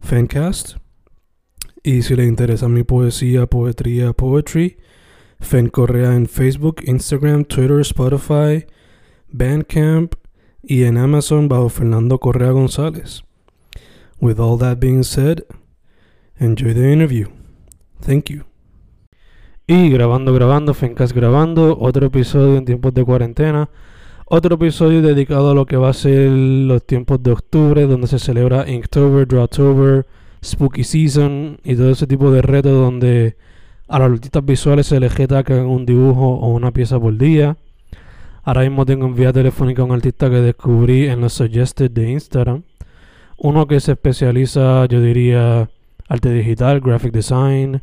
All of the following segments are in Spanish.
Fancast. Y si le interesa mi poesía, poetría, poetry, Fen Correa en Facebook, Instagram, Twitter, Spotify, Bandcamp y en Amazon bajo Fernando Correa González. With all that being said, enjoy the interview. Thank you. Y grabando, grabando, Fencast grabando, otro episodio en tiempos de cuarentena. Otro episodio dedicado a lo que va a ser los tiempos de octubre, donde se celebra Inktober, Drawtober, Spooky Season y todo ese tipo de retos donde a los artistas visuales se les jeta un dibujo o una pieza por día. Ahora mismo tengo en vía telefónica a un artista que descubrí en los suggested de Instagram. Uno que se especializa, yo diría, arte digital, graphic design.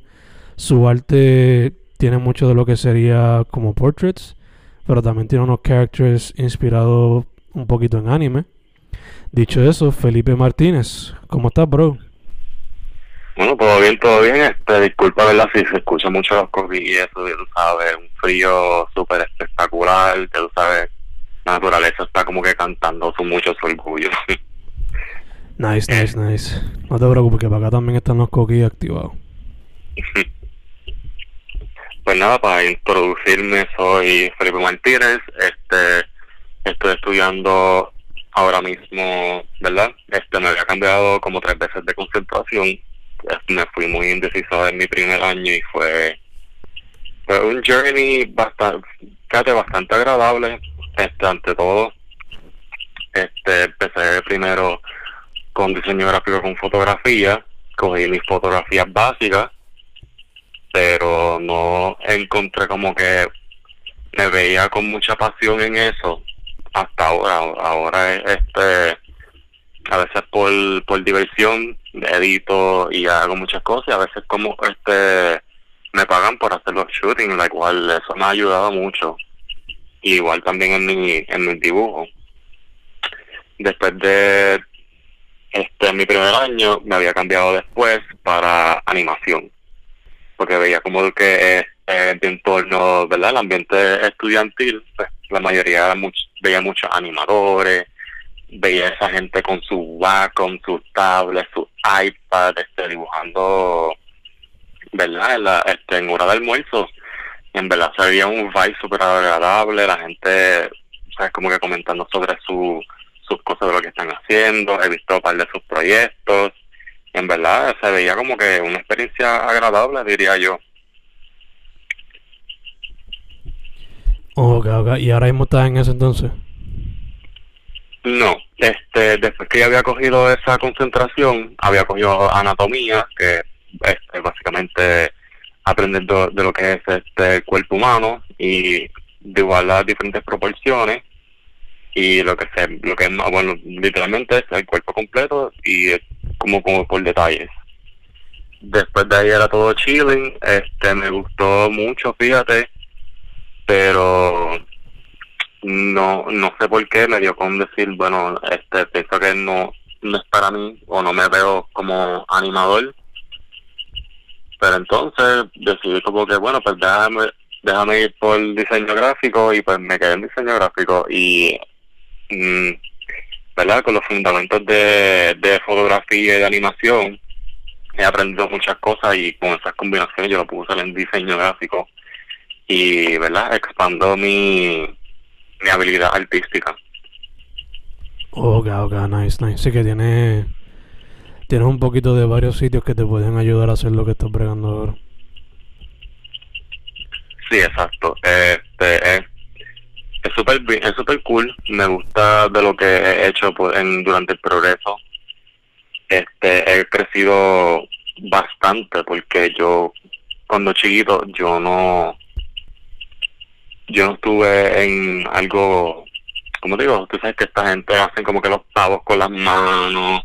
Su arte tiene mucho de lo que sería como portraits, pero también tiene unos characters inspirados un poquito en anime. Dicho eso, Felipe Martínez, ¿cómo estás, bro? Bueno, todo bien, todo bien. Este, disculpa, ¿verdad? Si se escucha mucho los eso, tú sabes, un frío súper espectacular, tú sabes, la naturaleza está como que cantando su mucho su orgullo. Nice, nice, nice. No te preocupes, que para acá también están los coquillos activados. pues nada, para introducirme, soy Felipe Martínez, este, estoy estudiando ahora mismo, ¿verdad? Este, me había cambiado como tres veces de concentración, me fui muy indeciso en mi primer año y fue, fue un journey bastante, bastante agradable, este, ante todo, este, empecé primero con diseño gráfico con fotografía, cogí mis fotografías básicas, pero no encontré como que me veía con mucha pasión en eso hasta ahora. Ahora este a veces por, por diversión edito y hago muchas cosas y a veces como este me pagan por hacer los shootings, la cual eso me ha ayudado mucho. igual también en mi, en mi dibujo. Después de este, mi primer año me había cambiado después para animación, porque veía como que eh, de entorno, ¿verdad? El ambiente estudiantil, pues la mayoría veía muchos animadores, veía esa gente con su con sus tablets, su iPad, este, dibujando, ¿verdad? En, la, este, en hora de almuerzo. En verdad se veía un vibe súper agradable, la gente, ¿sabes? Como que comentando sobre su sus cosas de lo que están haciendo, he visto un par de sus proyectos. En verdad se veía como que una experiencia agradable, diría yo. Ok, ok. ¿Y ahora mismo estás en eso entonces? No, este, después que ya había cogido esa concentración, había cogido anatomía, que es básicamente aprendiendo de lo que es este el cuerpo humano y de igual las diferentes proporciones y lo que se, lo que es más bueno literalmente es el cuerpo completo y como como por detalles. Después de ahí era todo chilling este me gustó mucho fíjate pero no no sé por qué me dio con decir bueno este pienso que no no es para mí o no me veo como animador. Pero entonces decidí como que bueno pues déjame déjame ir por diseño gráfico y pues me quedé en diseño gráfico y Mm, ¿verdad? Con los fundamentos de, de fotografía y de animación, he aprendido muchas cosas y con esas combinaciones yo lo puedo usar en diseño gráfico y, ¿verdad? Expando mi, mi habilidad artística. Ok, ok, nice, nice. Sí que tiene... tienes un poquito de varios sitios que te pueden ayudar a hacer lo que estás bregando ahora. Sí, exacto. Este, es es súper es super cool. Me gusta de lo que he hecho pues, en, durante el progreso. Este, he crecido bastante porque yo cuando chiquito yo no yo no estuve en algo como digo tú sabes que esta gente hacen como que los pavos con las manos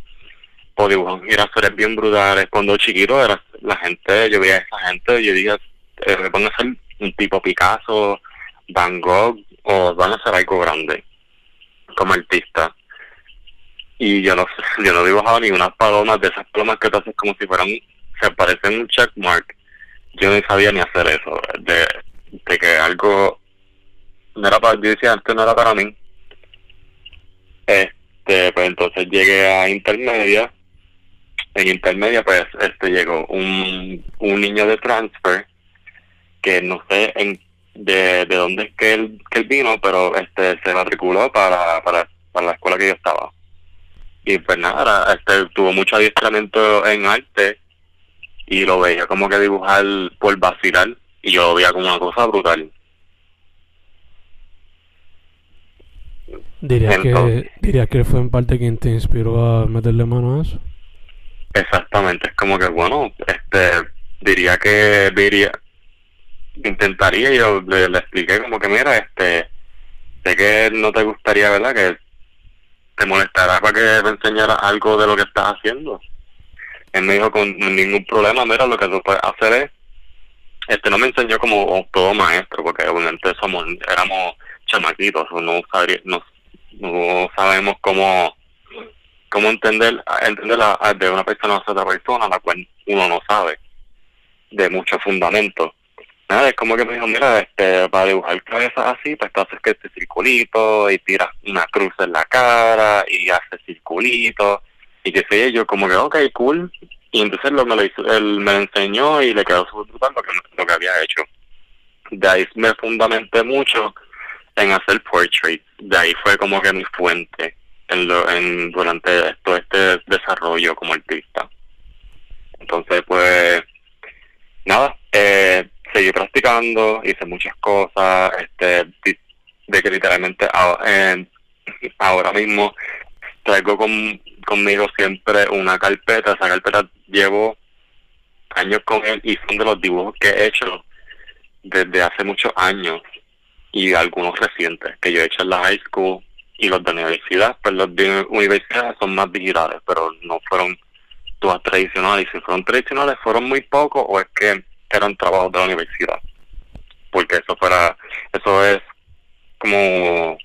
o dibujan girasoles bien brutales cuando chiquito era la gente yo veía a esa gente y yo dije eh, un tipo Picasso Van Gogh o van a hacer algo grande como artista. Y yo no yo no dibujaba ni unas palomas de esas palomas que te haces como si fueran se parecen un checkmark. Yo no sabía ni hacer eso de, de que algo no era para yo decía antes no era para mí. Este pues entonces llegué a intermedia. En intermedia pues este llegó un, un niño de transfer que no sé en de, de dónde es que él, que él vino, pero este se matriculó para, para, para la escuela que yo estaba. Y pues nada, este tuvo mucho adiestramiento en arte y lo veía como que dibujar por vacilar y yo lo veía como una cosa brutal. Diría que diría que fue en parte quien te inspiró a meterle mano a eso. Exactamente, es como que bueno, este diría que diría intentaría, yo le, expliqué como que mira, este, sé que no te gustaría, ¿verdad? Que te molestará para que te enseñara algo de lo que estás haciendo. Él me dijo con ningún problema, mira, lo que tú puedes hacer es, este no me enseñó como todo maestro, porque obviamente somos, éramos chamaquitos, no, no, no sabemos cómo cómo entender entender de una persona a otra persona, la cual uno no sabe de muchos fundamentos nada, es como que me dijo, mira, este, para dibujar cabezas así, pues tú haces que este circulito y tiras una cruz en la cara y haces circulito y que sé yo, como que, ok, cool. Y entonces lo, me, lo hizo, él me lo enseñó y le quedó súper brutal lo que, lo que había hecho. De ahí me fundamenté mucho en hacer portraits. De ahí fue como que mi fuente en, lo, en durante todo este desarrollo como artista. Entonces, pues, nada, eh, seguí practicando, hice muchas cosas, este, de que literalmente ahora mismo traigo con, conmigo siempre una carpeta, esa carpeta llevo años con él y son de los dibujos que he hecho desde hace muchos años y algunos recientes que yo he hecho en la high school y los de universidad, pues los de universidad son más digitales, pero no fueron todas tradicionales. Si fueron tradicionales, fueron muy pocos o es que eran trabajos de la universidad. Porque eso fuera, eso es como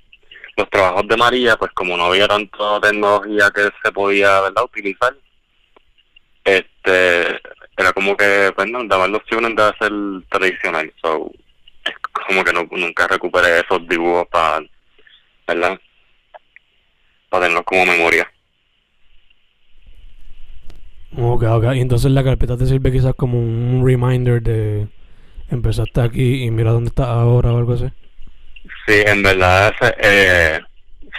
los trabajos de María, pues como no había tanta tecnología que se podía, ¿verdad?, utilizar, este, era como que, pues no, daban los opciones de hacer tradicional, so, es como que no, nunca recuperé esos dibujos para, ¿verdad?, para tenerlos como memoria. Ok, ok. Y entonces la carpeta te sirve quizás como un reminder de empezaste aquí y mira dónde estás ahora o algo así. Sí, en verdad, eh,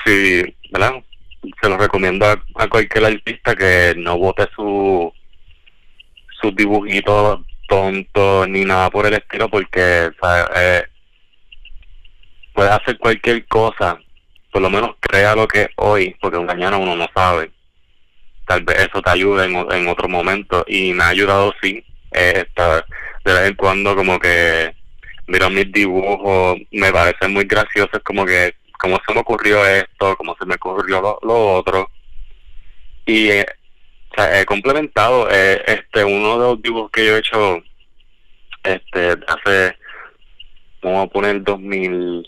sí, ¿verdad? Se lo recomiendo a, cualquier artista que no bote su sus dibujitos tontos ni nada por el estilo porque eh, puede hacer cualquier cosa, por lo menos crea lo que es hoy, porque mañana uno no sabe tal vez eso te ayude en, en otro momento. Y me ha ayudado sí eh, de vez en cuando como que miro mis dibujos me parecen muy graciosos como que cómo se me ocurrió esto cómo se me ocurrió lo, otro. Y eh, he complementado eh, este uno de los dibujos que yo he hecho este hace vamos a poner 2000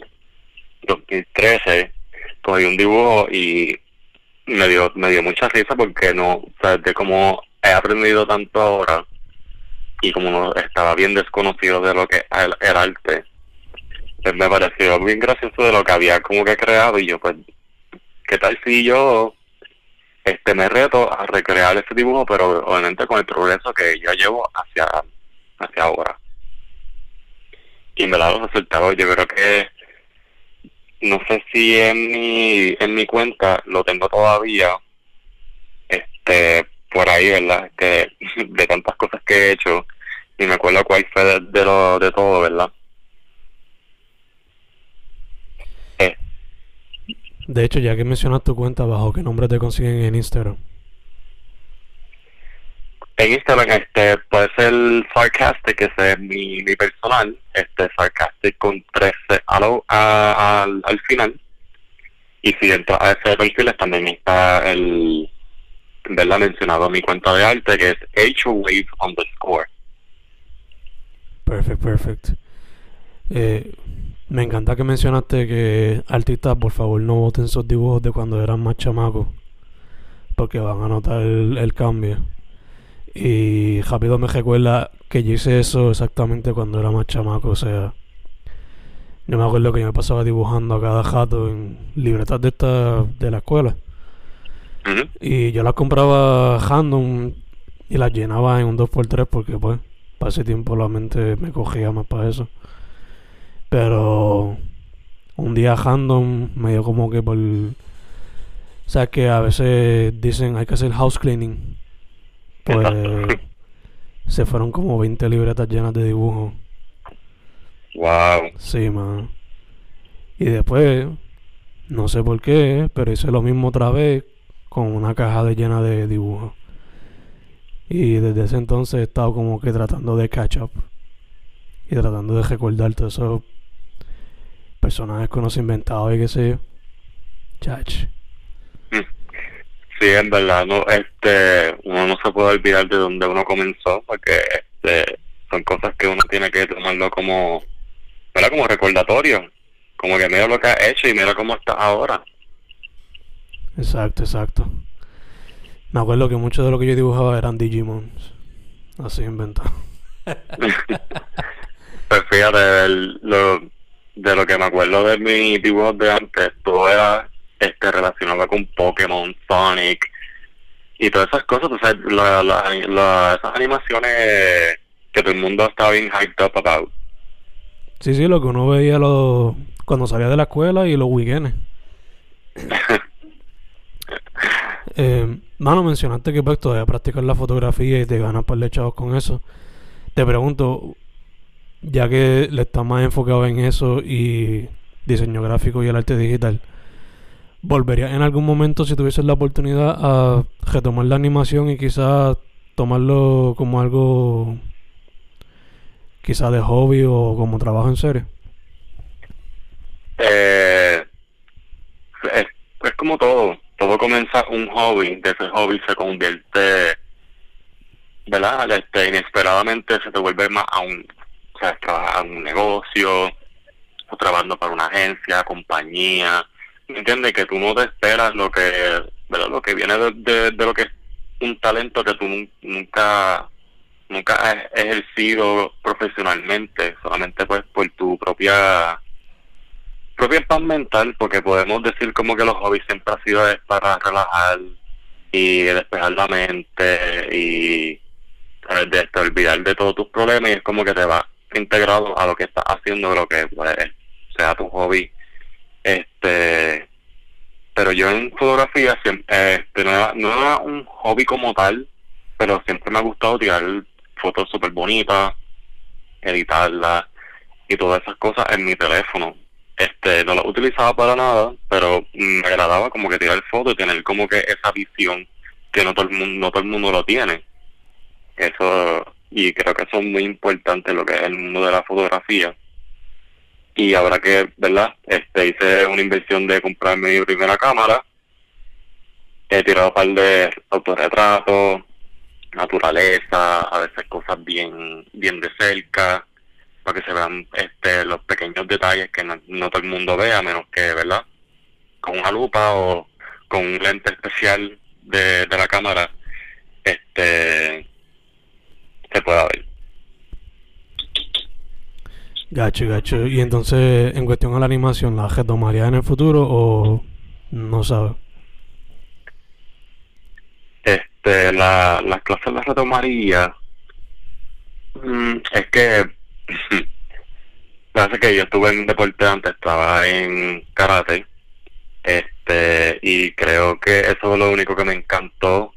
2013 cogí un dibujo y me dio, me dio mucha risa porque no, o de cómo he aprendido tanto ahora y como no estaba bien desconocido de lo que el, el arte, pues me pareció bien gracioso de lo que había como que creado y yo pues, ¿qué tal si yo este me reto a recrear ese dibujo pero obviamente con el progreso que yo llevo hacia, hacia ahora? Y me da los resultados, yo creo que no sé si en mi en mi cuenta lo tengo todavía este por ahí, ¿verdad? Que de tantas cosas que he hecho, y me acuerdo cuál fue de, lo, de todo, ¿verdad? Eh. De hecho, ya que mencionas tu cuenta, ¿bajo qué nombre te consiguen en Instagram? En Instagram este puede ser Sarcastic, que es mi, mi personal, este Sarcastic con 13 a, al final. Y si entras a ese perfil también está el, verla mencionado mi cuenta de arte que es HOWAVE underscore. Perfect, perfect. Eh, me encanta que mencionaste que artistas, por favor, no voten esos dibujos de cuando eran más chamacos. Porque van a notar el cambio. Y rápido me recuerda que yo hice eso exactamente cuando era más chamaco. O sea, yo me acuerdo que yo me pasaba dibujando a cada jato en libretas de esta de la escuela. Y yo las compraba random y las llenaba en un 2x3 porque pues para ese tiempo la mente me cogía más para eso. Pero un día random me dio como que por... O sea que a veces dicen hay que hacer house cleaning pues se fueron como 20 libretas llenas de dibujos. Wow. Sí, man. Y después, no sé por qué, pero hice lo mismo otra vez con una caja de llena de dibujos. Y desde ese entonces he estado como que tratando de catch up. Y tratando de recordar todos esos personajes que uno se inventado y qué sé yo. Chach. Sí, en verdad, no, este, uno no se puede olvidar de donde uno comenzó, porque este, son cosas que uno tiene que tomarlo como, ¿verdad? Como recordatorio, como que mira lo que ha hecho y mira cómo está ahora. Exacto, exacto. Me acuerdo que mucho de lo que yo dibujaba eran Digimons, así inventado. pues fíjate, de lo, de lo que me acuerdo de mis dibujos de antes, todo era este relacionado con Pokémon, Sonic y todas esas cosas, o sea, esas animaciones que todo el mundo estaba bien hyped up about. Sí, sí, lo que uno veía lo, cuando salía de la escuela y los weekends. eh, mano, mencionaste que pues todavía practicas la fotografía y te ganas de chavos con eso. Te pregunto, ya que le estás más enfocado en eso y diseño gráfico y el arte digital, ¿Volverías en algún momento si tuvieses la oportunidad a retomar la animación y quizás tomarlo como algo quizás de hobby o como trabajo en serio? Eh, es, como todo, todo comienza un hobby, de ese hobby se convierte, ¿verdad? Este, inesperadamente se te vuelve más a un, o sea, en un negocio, o trabajando para una agencia, compañía, entiendes? Que tú no te esperas lo que, ¿verdad? Lo que viene de, de, lo que es un talento que tú nunca nunca has ejercido profesionalmente, solamente pues por tu propia propia paz mental, porque podemos decir como que los hobbies siempre han sido para relajar y despejar la mente y de, olvidar de todos tus problemas y es como que te va integrado a lo que estás haciendo, lo que pues, sea tu hobby este, pero yo en fotografía siempre, este, no, era, un hobby como tal, pero siempre me ha gustado tirar fotos súper bonitas, editarlas y todas esas cosas en mi teléfono. Este, no las utilizaba para nada, pero me agradaba como que tirar fotos y tener como que esa visión que no todo el mundo, no todo el mundo lo tiene. Eso, y creo que eso es muy importante lo que es el mundo de la fotografía y ahora que, ¿verdad? Este, hice una inversión de comprarme mi primera cámara. He tirado un par de autorretratos, naturaleza, a veces cosas bien, bien de cerca, para que se vean este, los pequeños detalles que no, todo el mundo vea, menos que, ¿verdad? Con una lupa o con un lente especial de, de la cámara, este, se pueda ver. Gacho, gacho. Y entonces, en cuestión a la animación, ¿la retomaría en el futuro o no sabe? Este, la, las clases las retomaría. Mm, es que. Parece que yo estuve en deporte antes, estaba en karate. Este, y creo que eso es lo único que me encantó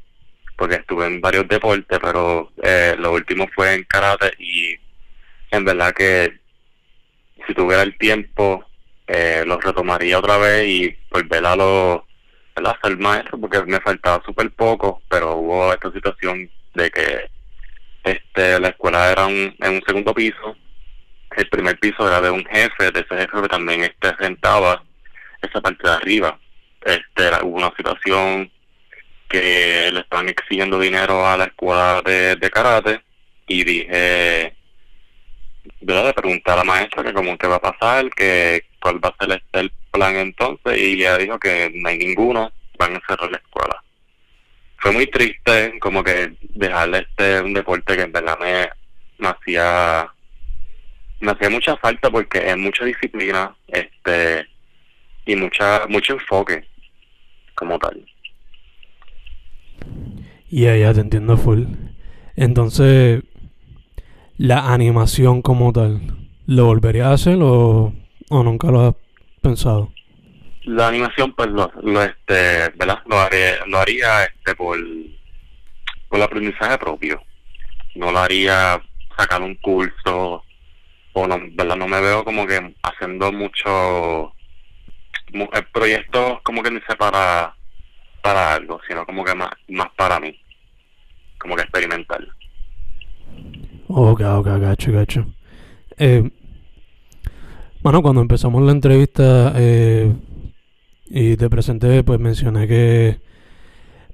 porque estuve en varios deportes, pero eh, lo último fue en karate y en verdad que si tuviera el tiempo eh, lo retomaría otra vez y volver a lo a ser maestro porque me faltaba súper poco, pero hubo esta situación de que este la escuela era un, en un segundo piso, el primer piso era de un jefe, de ese jefe que también este rentaba esa parte de arriba. Este hubo una situación que le estaban exigiendo dinero a la escuela de, de karate y dije ¿verdad? de preguntar a la maestra que cómo que va a pasar, que cuál va a ser este, el plan entonces, y ella dijo que no hay ninguno, van a cerrar la escuela. Fue muy triste como que dejarle este un deporte que en verdad me, me hacía me hacía mucha falta porque es mucha disciplina este y mucha mucho enfoque como tal. Y yeah, ya te entiendo full. Entonces, la animación como tal, ¿lo volvería a hacer o, o nunca lo has pensado? La animación, pues, lo, lo este, ¿verdad? Lo, haría, lo haría este, por, por el aprendizaje propio. No lo haría sacar un curso o no, ¿verdad? No me veo como que haciendo mucho eh, proyectos como que ni sé para, para algo, sino como que más, más para mí, como que experimental. Ok, ok, gacho, gacho. Eh, bueno, cuando empezamos la entrevista eh, y te presenté, pues mencioné que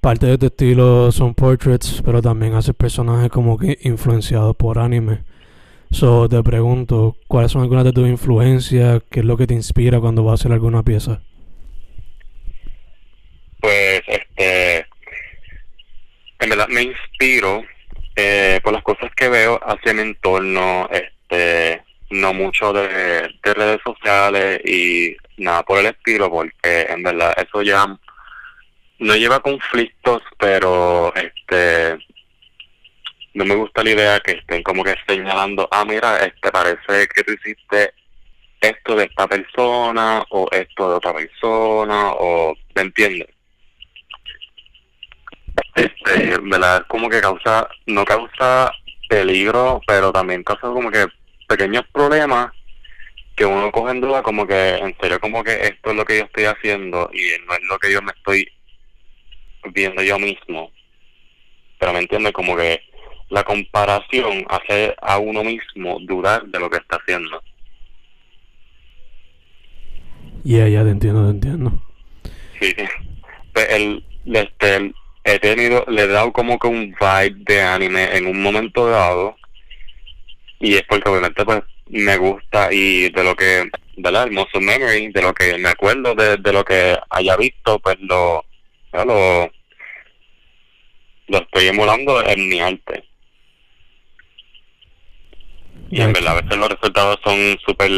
parte de tu estilo son portraits, pero también haces personajes como que influenciados por anime. So, te pregunto, ¿cuáles son algunas de tus influencias? ¿Qué es lo que te inspira cuando vas a hacer alguna pieza? Pues, este, en verdad me inspiro eh, por las cosas que veo hacia mi entorno, este, no mucho de, redes sociales y nada por el estilo, porque en verdad eso ya no lleva conflictos, pero este no me gusta la idea que estén como que señalando, ah, mira, este parece que tú hiciste esto de esta persona o esto de otra persona o, ¿me entiendes? Este, ¿verdad? Como que causa, no causa peligro, pero también causa como que pequeños problemas que uno coge en duda como que en serio como que esto es lo que yo estoy haciendo y no es lo que yo me estoy viendo yo mismo. Pero me entiende como que la comparación hace a uno mismo dudar de lo que está haciendo. Ya, ya te entiendo, te entiendo. Sí, el, este, he tenido, le he dado como que un vibe de anime en un momento dado y es porque obviamente pues me gusta y de lo que, ¿verdad? El memory, de lo que me acuerdo de, de lo que haya visto, pues lo, lo, lo estoy emulando en mi arte. Y en verdad a veces los resultados son súper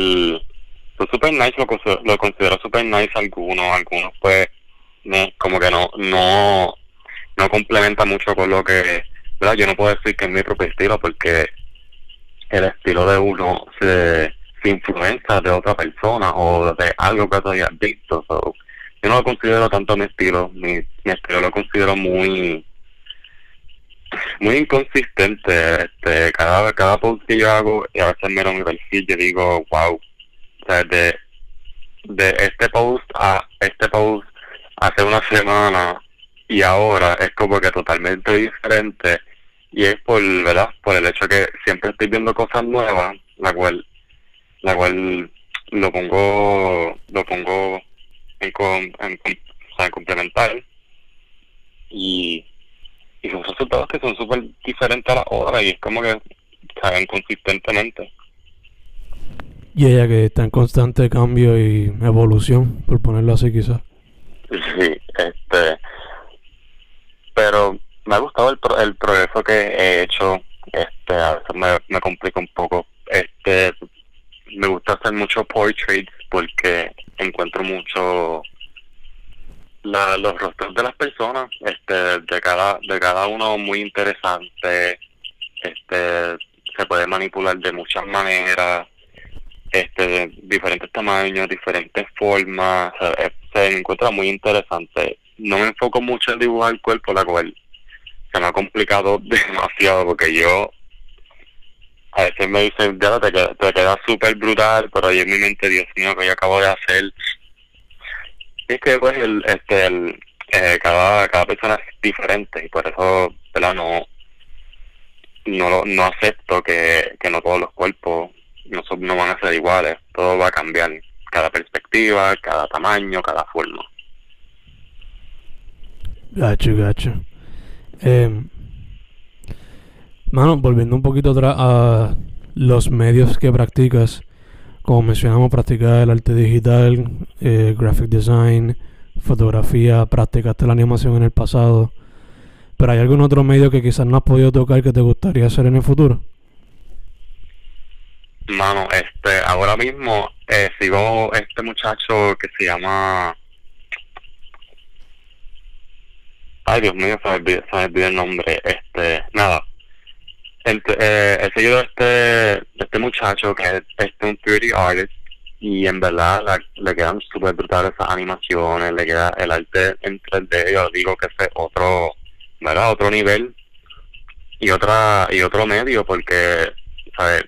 son super nice, lo, lo considero super nice algunos, algunos pues como que no, no no complementa mucho con lo que, ¿verdad? Yo no puedo decir que es mi propio estilo porque el estilo de uno se, influencia de otra persona o de algo que tú hayas visto. yo no lo considero tanto mi estilo, mi, mi estilo lo considero muy muy inconsistente este cada cada post que yo hago y a veces miro mi perfil y digo wow o sea de de este post a este post hace una semana y ahora es como que totalmente diferente y es por verdad por el hecho que siempre estoy viendo cosas nuevas la cual la cual lo pongo lo pongo en, en, en complementar. Y y son resultados que son súper diferentes a la otra y es como que caen consistentemente. Y ella que está en constante cambio y evolución por ponerlo así quizás. Sí este pero me ha gustado el, el progreso que he hecho este a veces me, me complica un poco. Este me gusta hacer mucho portraits porque encuentro mucho la, los rostros de las personas este de cada de cada uno muy interesante este se puede manipular de muchas maneras este diferentes tamaños diferentes formas se encuentra muy interesante no me enfoco mucho en dibujar el cuerpo, la cual se me ha complicado demasiado porque yo a veces me dicen, te, queda, te queda súper brutal, pero ahí en mi mente, Dios mío, que yo acabo de hacer. Es que pues el, este, el, eh, cada, cada persona es diferente y por eso, ¿verdad? No, no, no acepto que, que no todos los cuerpos no, son, no van a ser iguales, todo va a cambiar, cada perspectiva, cada tamaño, cada forma. Gacho, gacho. Eh, mano, volviendo un poquito atrás a los medios que practicas, como mencionamos, practicas el arte digital, eh, graphic design, fotografía, practicaste la animación en el pasado. Pero ¿hay algún otro medio que quizás no has podido tocar que te gustaría hacer en el futuro? Mano, este, ahora mismo eh, sigo este muchacho que se llama Ay, Dios mío, se me olvidó, el nombre. Este, nada. eh, he seguido este, este muchacho que es este un 3D artist y en verdad le quedan súper brutales esas animaciones, le queda el arte en 3D, yo digo que es otro, ¿verdad? Otro nivel y otra y otro medio porque, ¿sabes?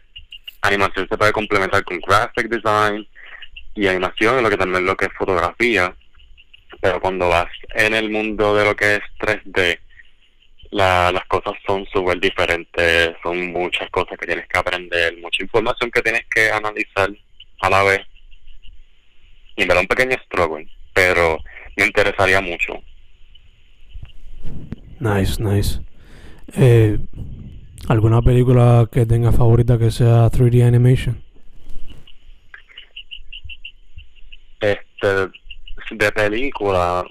Animación se puede complementar con graphic design y animación, lo que también lo que es fotografía pero cuando vas en el mundo de lo que es 3D, la, las cosas son súper diferentes, son muchas cosas que tienes que aprender, mucha información que tienes que analizar a la vez. Y me da un pequeño struggle, pero me interesaría mucho. Nice, nice. Eh, ¿Alguna película que tenga favorita que sea 3D animation? Este, de película.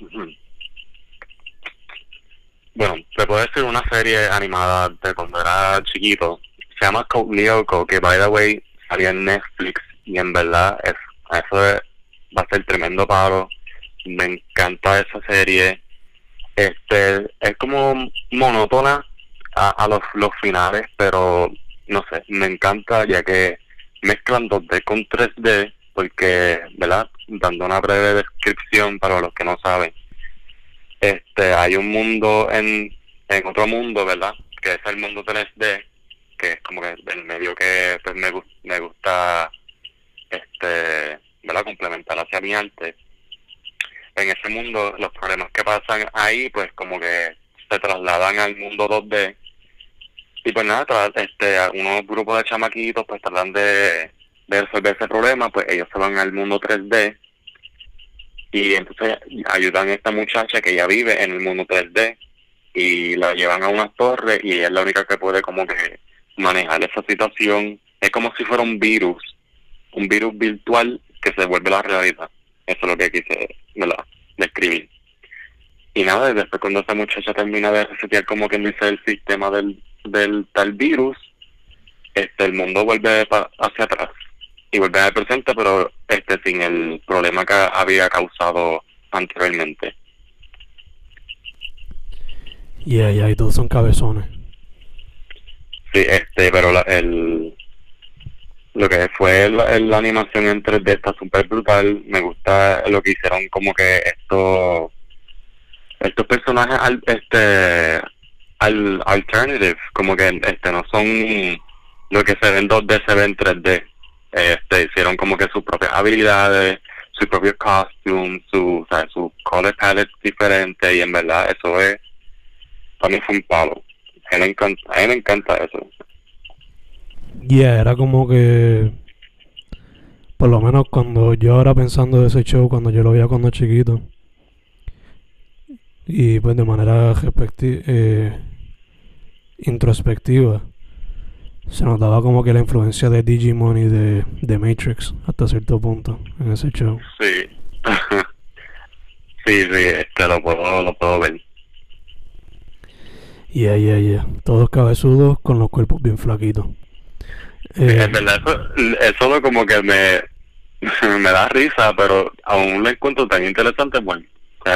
Bueno, te puedo decir una serie animada de cuando era chiquito. Se llama Lyoko, que by the way salía en Netflix y en verdad es, eso va a ser tremendo paro. Me encanta esa serie. Este es como monótona a, a los, los finales, pero no sé, me encanta ya que mezclan 2D con 3D porque, ¿verdad? Dando una breve descripción para los que no saben, este, hay un mundo en, en otro mundo, ¿verdad? Que es el mundo 3D, que es como que el medio que pues, me, me gusta, este, ¿verdad? Complementar hacia mi arte. En ese mundo, los problemas que pasan ahí, pues como que se trasladan al mundo 2D. Y pues nada, este, unos grupos de chamaquitos pues tratan de de resolver ese problema, pues ellos se van al mundo 3D y entonces ayudan a esta muchacha que ya vive en el mundo 3D y la llevan a una torre y ella es la única que puede como que manejar esa situación. Es como si fuera un virus, un virus virtual que se vuelve la realidad. Eso es lo que quise describir. Y nada, después cuando esa muchacha termina de resetear como que dice el sistema del, del tal virus, este el mundo vuelve hacia atrás y volver al presente, pero este sin el problema que había causado anteriormente. Y yeah, yeah, todos son cabezones. Sí, este, pero la, el lo que fue la, animación en 3D está súper brutal. Me gusta lo que hicieron como que estos estos personajes al, este al alternative, como que este no son lo que se ve en 2D se ve en 3D este, hicieron como que sus propias habilidades, sus propios costumes, su, su color palette diferente y en verdad eso es, para mí fue un palo. A mí me encanta, a mí me encanta eso. Yeah, era como que, por lo menos cuando yo ahora pensando de ese show, cuando yo lo veía cuando chiquito, y pues de manera eh, introspectiva, se notaba como que la influencia de Digimon y de, de Matrix hasta cierto punto en ese show. Sí. sí, sí, este lo puedo, lo puedo ver. Yeah, yeah, yeah. Todos cabezudos con los cuerpos bien flaquitos. Eh, es verdad, eso, eso como que me, me da risa, pero aún lo encuentro tan interesante, bueno,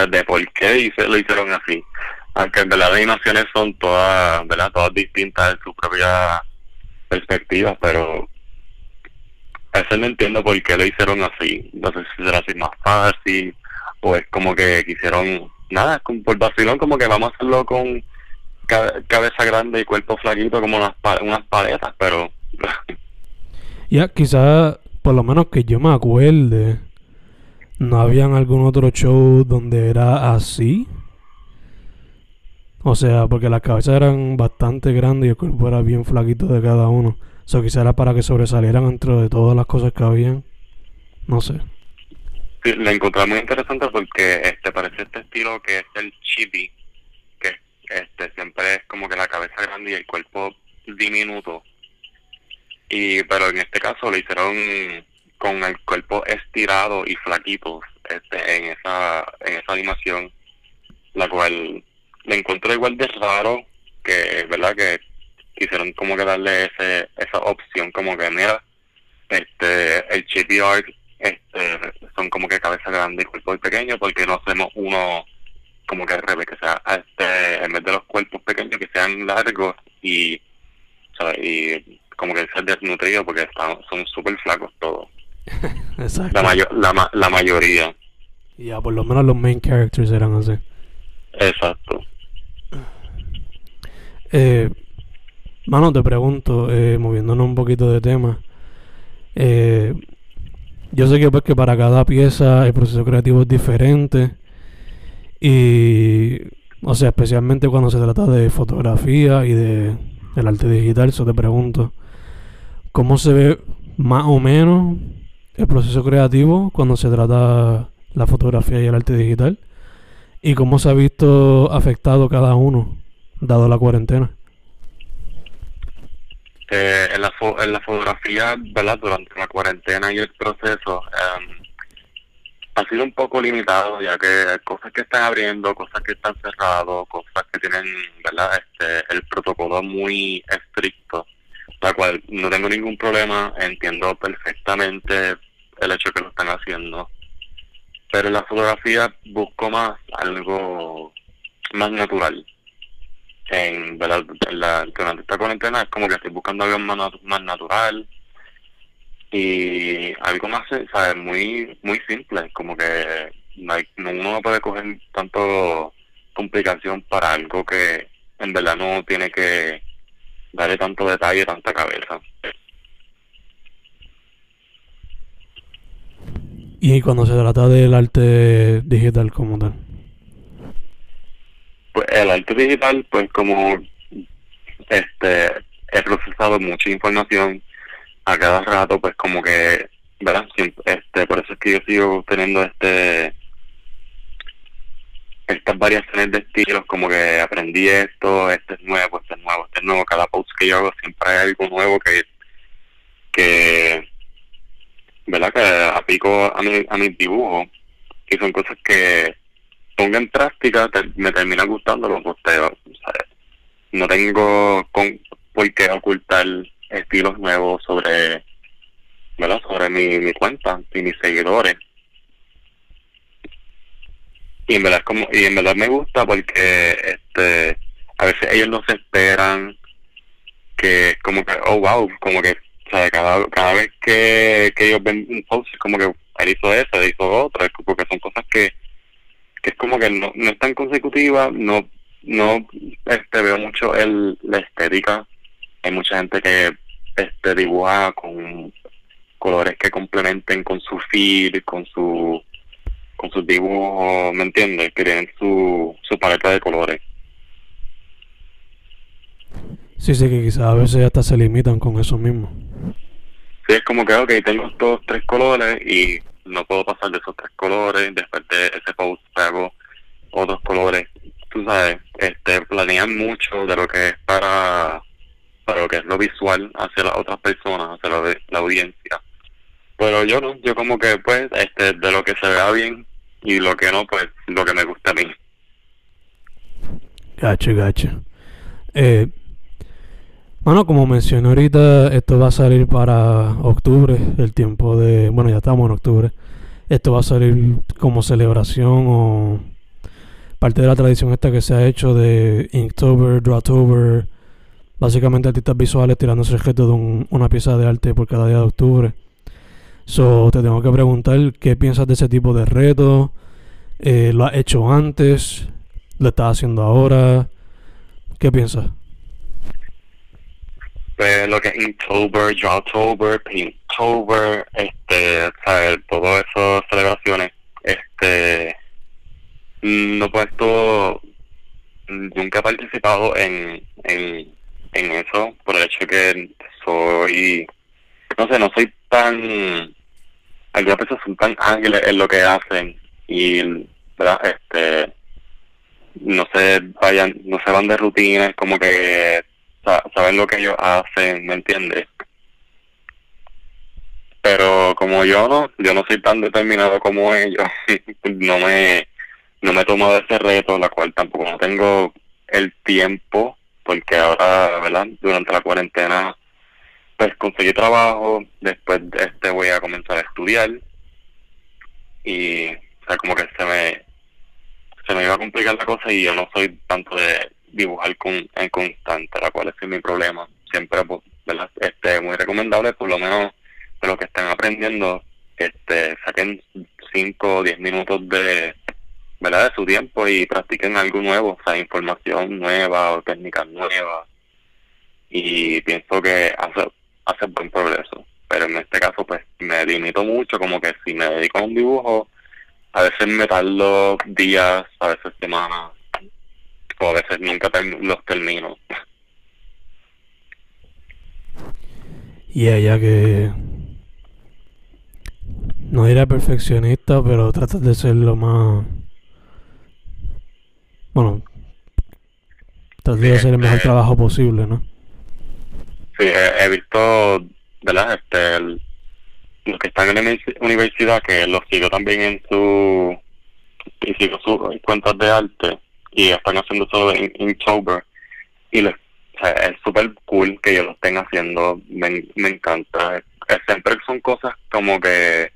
de por qué lo hicieron así. Aunque en verdad las animaciones son todas, ¿verdad? Todas distintas en su propia perspectivas, pero eso no entiendo por qué lo hicieron así. No sé si será así más fácil o es como que quisieron, nada, por vacilón como que vamos a hacerlo con cabeza grande y cuerpo flaquito como unas, unas paletas, pero... ya, quizás, por lo menos que yo me acuerde, no habían algún otro show donde era así. O sea, porque las cabezas eran bastante grandes y el cuerpo era bien flaquito de cada uno. Eso quizás era para que sobresalieran dentro de todas las cosas que habían. No sé. Sí, la encontré muy interesante porque este parece este estilo que es el chibi, que este siempre es como que la cabeza grande y el cuerpo diminuto. Y pero en este caso lo hicieron con el cuerpo estirado y flaquito este, en esa en esa animación, la cual me encuentro igual de raro que, ¿verdad? Que quisieron como que darle ese, esa opción como que, mira, este, el chibi art este, son como que cabeza grande y cuerpo pequeño porque no hacemos uno como que al revés, que sea, este, en vez de los cuerpos pequeños que sean largos y, y como que ser desnutrido porque están, son súper flacos todos. Exacto. La, la, la mayoría. Ya, por lo menos los main characters eran así. Exacto. Eh, mano, te pregunto, eh, moviéndonos un poquito de tema. Eh, yo sé que pues que para cada pieza el proceso creativo es diferente. Y, o sea, especialmente cuando se trata de fotografía y de el arte digital, eso te pregunto, ¿cómo se ve más o menos el proceso creativo cuando se trata la fotografía y el arte digital? ¿Y cómo se ha visto afectado cada uno, dado la cuarentena? Eh, en, la en la fotografía, ¿verdad? Durante la cuarentena y el proceso, em, ha sido un poco limitado, ya que cosas que están abriendo, cosas que están cerradas, cosas que tienen, ¿verdad? Este, el protocolo muy estricto, la cual no tengo ningún problema, entiendo perfectamente el hecho que lo están haciendo pero en la fotografía busco más algo más natural. En, ¿verdad? la, durante esta cuarentena es como que estoy buscando algo más, más natural y algo más, ¿sabes? Muy, muy simple, como que no, uno no puede coger tanto complicación para algo que en verdad no tiene que darle tanto detalle, tanta cabeza. Y cuando se trata del arte digital como tal. El arte digital, pues como este he procesado mucha información a cada rato, pues como que, ¿verdad? este, por eso es que yo sigo teniendo este estas variaciones de estilos, como que aprendí esto, este es nuevo, este es nuevo, este es nuevo, cada post que yo hago siempre hay algo nuevo que que ¿verdad? Que aplico a mi, a mis dibujos y son cosas que pongo en práctica, me termina gustando los posteos. No tengo con, por qué ocultar estilos nuevos sobre, ¿verdad? Sobre mi, mi cuenta y mis seguidores. Y en verdad como, y en verdad me gusta porque este a veces ellos no se esperan que como que oh wow como que cada, cada vez que, que ellos ven un post es como que él hizo eso, él hizo otro, porque son cosas que, que es como que no, no es tan consecutiva, no no este veo mucho el la estética. Hay mucha gente que este dibuja con colores que complementen con su feed, con su con sus dibujos, ¿me entiendes? Que tienen su, su paleta de colores. Sí, sí, que quizás a veces hasta se limitan con eso mismo. Sí, es como que, ok, tengo estos tres colores y no puedo pasar de esos tres colores, después de ese post hago otros colores. Tú sabes, este, planean mucho de lo que es para, para lo que es lo visual hacia las otras personas, hacia la, la audiencia. Pero yo no, yo como que pues, este, de lo que se vea bien y lo que no, pues, lo que me gusta a mí. Gacho, gacho. Eh, bueno, como mencioné ahorita, esto va a salir para octubre, el tiempo de... Bueno, ya estamos en octubre. Esto va a salir como celebración o parte de la tradición esta que se ha hecho de Inktober, Drawtober, básicamente artistas visuales tirándose el objeto de una pieza de arte por cada día de octubre. So, te tengo que preguntar qué piensas de ese tipo de reto. Eh, ¿Lo has hecho antes? ¿Lo estás haciendo ahora? ¿Qué piensas? Pues lo que es Inktober, Drawtober, Pinktober, este, ¿sabes? Todo eso, celebraciones, este, no he puesto, nunca he participado en, en, en eso, por el hecho que soy, no sé, no soy tan, algunas personas son tan ángeles en lo que hacen y, ¿verdad? Este, no se vayan, no se van de rutinas, como que saben lo que ellos hacen, ¿me entiendes? Pero como yo no, yo no soy tan determinado como ellos, no me, no me he tomado ese reto, la cual tampoco no tengo el tiempo, porque ahora, ¿verdad? Durante la cuarentena, pues conseguí trabajo, después este voy a comenzar a estudiar y, o sea, como que se me, se me iba a complicar la cosa y yo no soy tanto de dibujar con, en constante, la cual es mi problema. Siempre, pues, ¿verdad? Este, muy recomendable, por lo menos de los que están aprendiendo, este, saquen 5 o 10 minutos de, ¿verdad? de su tiempo y practiquen algo nuevo, o sea, información nueva o técnicas nuevas. Y pienso que hace, hace buen progreso. Pero en este caso, pues me limito mucho, como que si me dedico a un dibujo, a veces me tardo días, a veces semanas, o a veces nunca los termino. Y ella que no era perfeccionista, pero trata de ser lo más bueno, trata de hacer el mejor este, trabajo posible, ¿no? Sí, he, visto, ¿verdad? Este, los que están en la universidad, que los sigo también en su, y sigo sus cuentas de arte, y están haciendo todo en Inktober y les, es súper cool que ellos lo estén haciendo, me, me encanta. siempre son cosas como que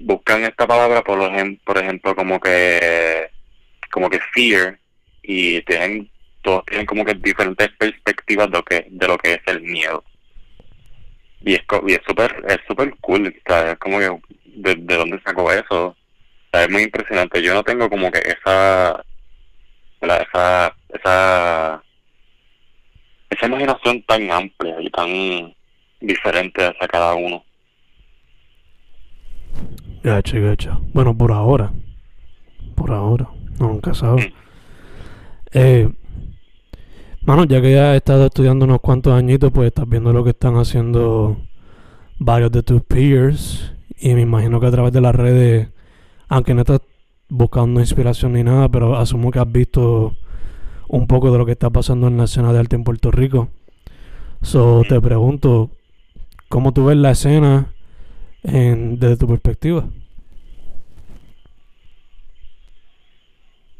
buscan esta palabra, por, ejemplo, por ejemplo, como que como que fear y tienen todos tienen como que diferentes perspectivas de lo que de lo que es el miedo. Y es y es súper es súper cool es como que de, de dónde sacó eso. Es muy impresionante. Yo no tengo como que esa esa, esa, esa imaginación tan amplia y tan diferente hacia cada uno. Gacho, gacho. Bueno, por ahora. Por ahora. nunca sabes. Eh, mano, ya que ya has estado estudiando unos cuantos añitos, pues estás viendo lo que están haciendo varios de tus peers. Y me imagino que a través de las redes, aunque no estás buscando inspiración ni nada, pero asumo que has visto un poco de lo que está pasando en la escena de arte en Puerto Rico. So, te pregunto, ¿cómo tú ves la escena en, desde tu perspectiva?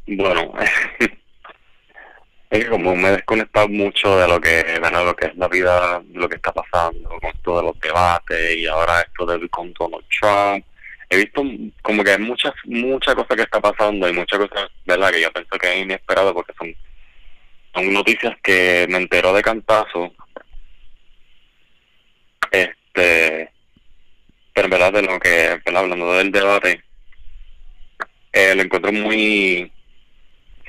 Bueno, es que como me he desconectado mucho de lo que, de lo que es la vida, lo que está pasando con todos los debates y ahora esto del con Donald Trump he visto como que hay muchas muchas cosas que está pasando y muchas cosas verdad que yo pienso que es inesperado porque son son noticias que me enteró de cantazo. Este pero en verdad de lo que hablando del debate eh, lo encuentro muy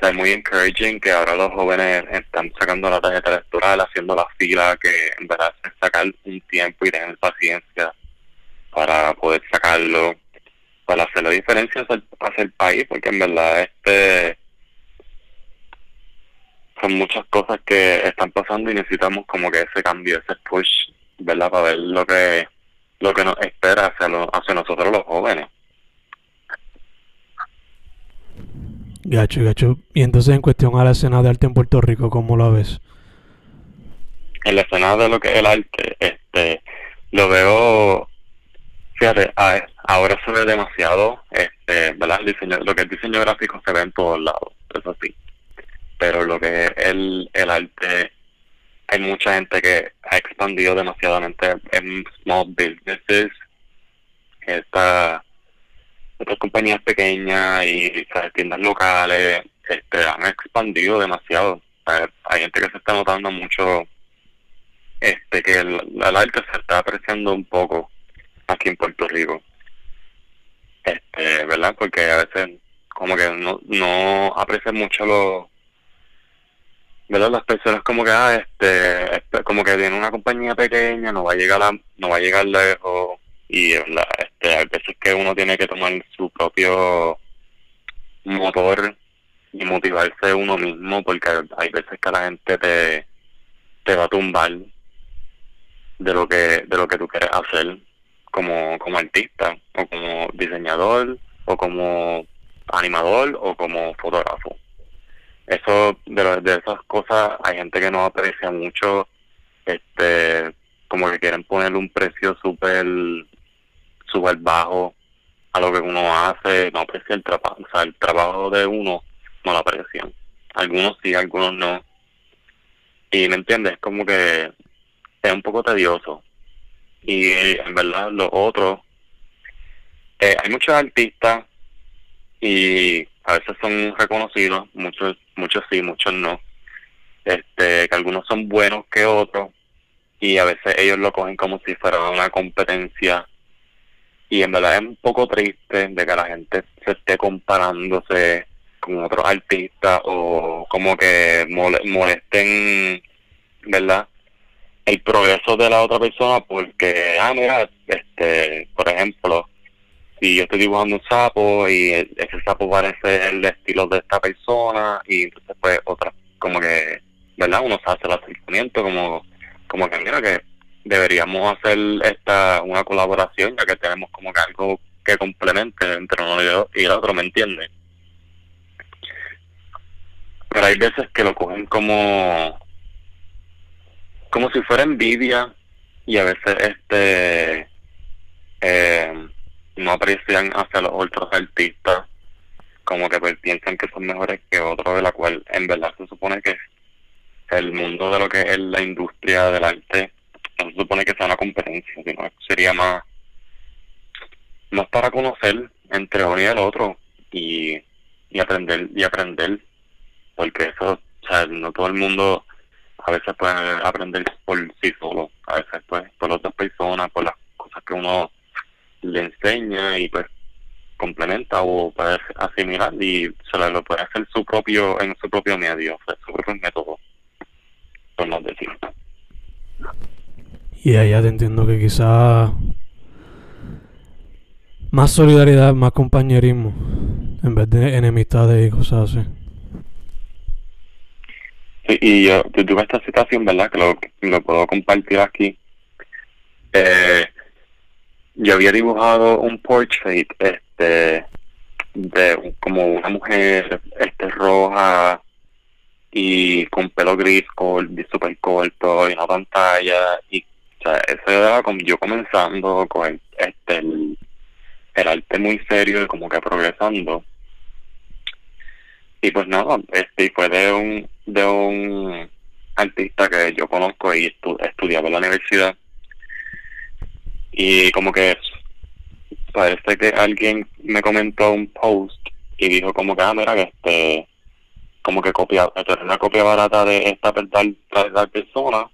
o sea, muy encouraging que ahora los jóvenes están sacando la tarjeta electoral, haciendo la fila, que en verdad es sacar un tiempo y tener paciencia para poder sacarlo para hacer la diferencia hacia el país, porque en verdad este son muchas cosas que están pasando y necesitamos como que ese cambio, ese push, ¿verdad? Para ver lo que lo que nos espera hacia, hacia nosotros los jóvenes. Gacho, gacho. Y entonces en cuestión a la escena de arte en Puerto Rico, ¿cómo lo ves? En la escena de lo que es el arte, este, lo veo Fíjate, ahora se ve demasiado, este, ¿verdad? Diseño, lo que es diseño gráfico se ve en todos lados, eso sí. Pero lo que es el, el arte, hay mucha gente que ha expandido demasiadamente en small businesses, estas compañías pequeñas y tiendas locales, este, han expandido demasiado. Hay gente que se está notando mucho este que el arte se está apreciando un poco aquí en Puerto Rico. Este, ¿verdad? Porque a veces como que no, no aprecia mucho lo, ¿verdad? Las personas como que, ah, este, como que tiene una compañía pequeña, no va a llegar a, no va a llegar lejos, y este, hay veces que uno tiene que tomar su propio motor y motivarse uno mismo, porque hay veces que la gente te, te va a tumbar de lo que, de lo que tú quieres hacer como, como artista, o como diseñador, o como animador, o como fotógrafo. Eso de, de esas cosas hay gente que no aprecia mucho este como que quieren ponerle un precio súper súper bajo a lo que uno hace no aprecia el trabajo o sea el trabajo de uno no lo aprecian. Algunos sí algunos no. Y me entiendes como que es un poco tedioso y en verdad lo otro eh, hay muchos artistas y a veces son reconocidos, muchos muchos sí, muchos no. Este, que algunos son buenos que otros y a veces ellos lo cogen como si fuera una competencia y en verdad es un poco triste de que la gente se esté comparándose con otros artistas o como que molesten, ¿verdad? El progreso de la otra persona porque, ah, mira, este, por ejemplo, si yo estoy dibujando un sapo y ese sapo parece el estilo de esta persona y entonces pues otra como que verdad uno se hace el acercamiento como como que mira que deberíamos hacer esta una colaboración ya que tenemos como que algo que complemente entre uno y el otro me entiende pero hay veces que lo cogen como como si fuera envidia y a veces este eh, no aprecian hacia los otros artistas, como que pues piensan que son mejores que otros, de la cual en verdad se supone que el mundo de lo que es la industria del arte no se supone que sea una competencia, sino sería más, más para conocer entre uno y el otro y, y aprender y aprender, porque eso, o sea, no todo el mundo a veces puede aprender por sí solo, a veces pues por otras personas, por las cosas que uno le enseña y pues complementa o puede asimilar y se lo puede hacer su propio en su propio medio, su propio método, por no decir. Y allá te entiendo que quizá más solidaridad, más compañerismo, en vez de enemistades y cosas así. Y yo, tuve esta situación, ¿verdad? Que lo, puedo compartir aquí. Eh, yo había dibujado un portrait este de como una mujer este roja y con pelo gris súper corto y una pantalla y o eso era como yo comenzando con este el, arte muy serio y como que progresando y pues nada este fue de un de un artista que yo conozco y estudiaba en la universidad y como que parece que alguien me comentó un post y dijo como que, ah, que este, como que copia, una copia barata de esta tal, tal persona.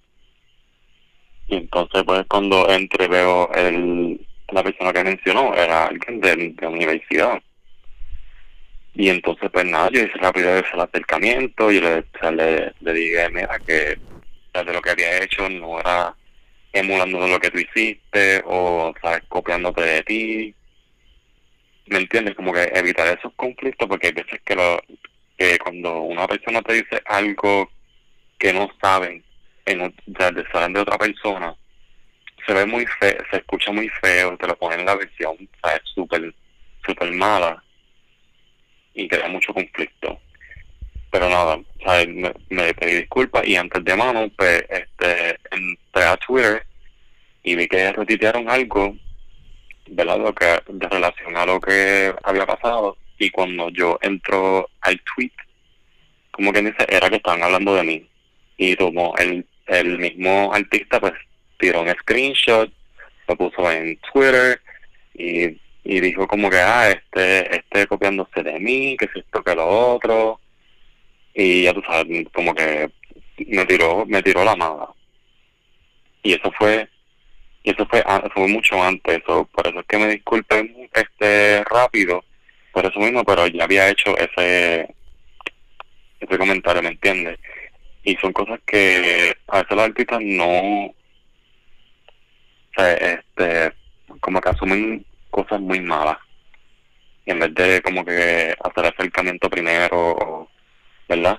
Y entonces pues cuando entre veo el, la persona que mencionó, era alguien de, la universidad. Y entonces pues nada, yo hice rápido ese acercamiento y le, le, le dije, mira, que de lo que había hecho no era emulando lo que tú hiciste o, ¿sabes?, copiándote de ti. ¿Me entiendes? Como que evitar esos conflictos porque hay veces que, lo, que cuando una persona te dice algo que no saben, en, o de, saben de otra persona, se ve muy feo, se escucha muy feo, te lo ponen en la versión, ¿sabes?, súper, súper mala y crea mucho conflicto pero nada. Me, pedí disculpas y antes de mano, pues, este, entré a Twitter y vi que retitearon algo, ¿verdad? Que, de relación a lo que había pasado y cuando yo entro al tweet, como que dice, era que estaban hablando de mí. Y como el, el mismo artista, pues, tiró un screenshot, lo puso en Twitter y, y dijo como que, ah, este, este copiándose de mí, que es esto, que lo otro y ya tú sabes, como que me tiró, me tiró la mala. Y eso fue, y eso fue, fue mucho antes, eso, por eso es que me disculpe este rápido, por eso mismo, pero ya había hecho ese, ese comentario, ¿me entiendes? y son cosas que a veces los artistas no, o sea, este, como que asumen cosas muy malas y en vez de como que hacer acercamiento primero, ¿verdad?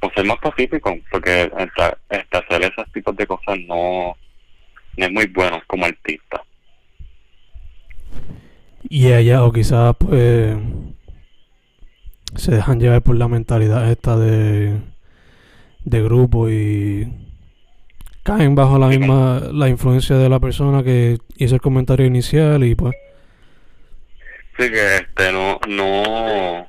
O ser más pacífico, porque este, hacer esos tipos de cosas no, es muy bueno como artista. Y ella, o quizás pues se dejan llevar por la mentalidad esta de, de grupo y caen bajo la misma la influencia de la persona que hizo el comentario inicial y pues. Sí que este no no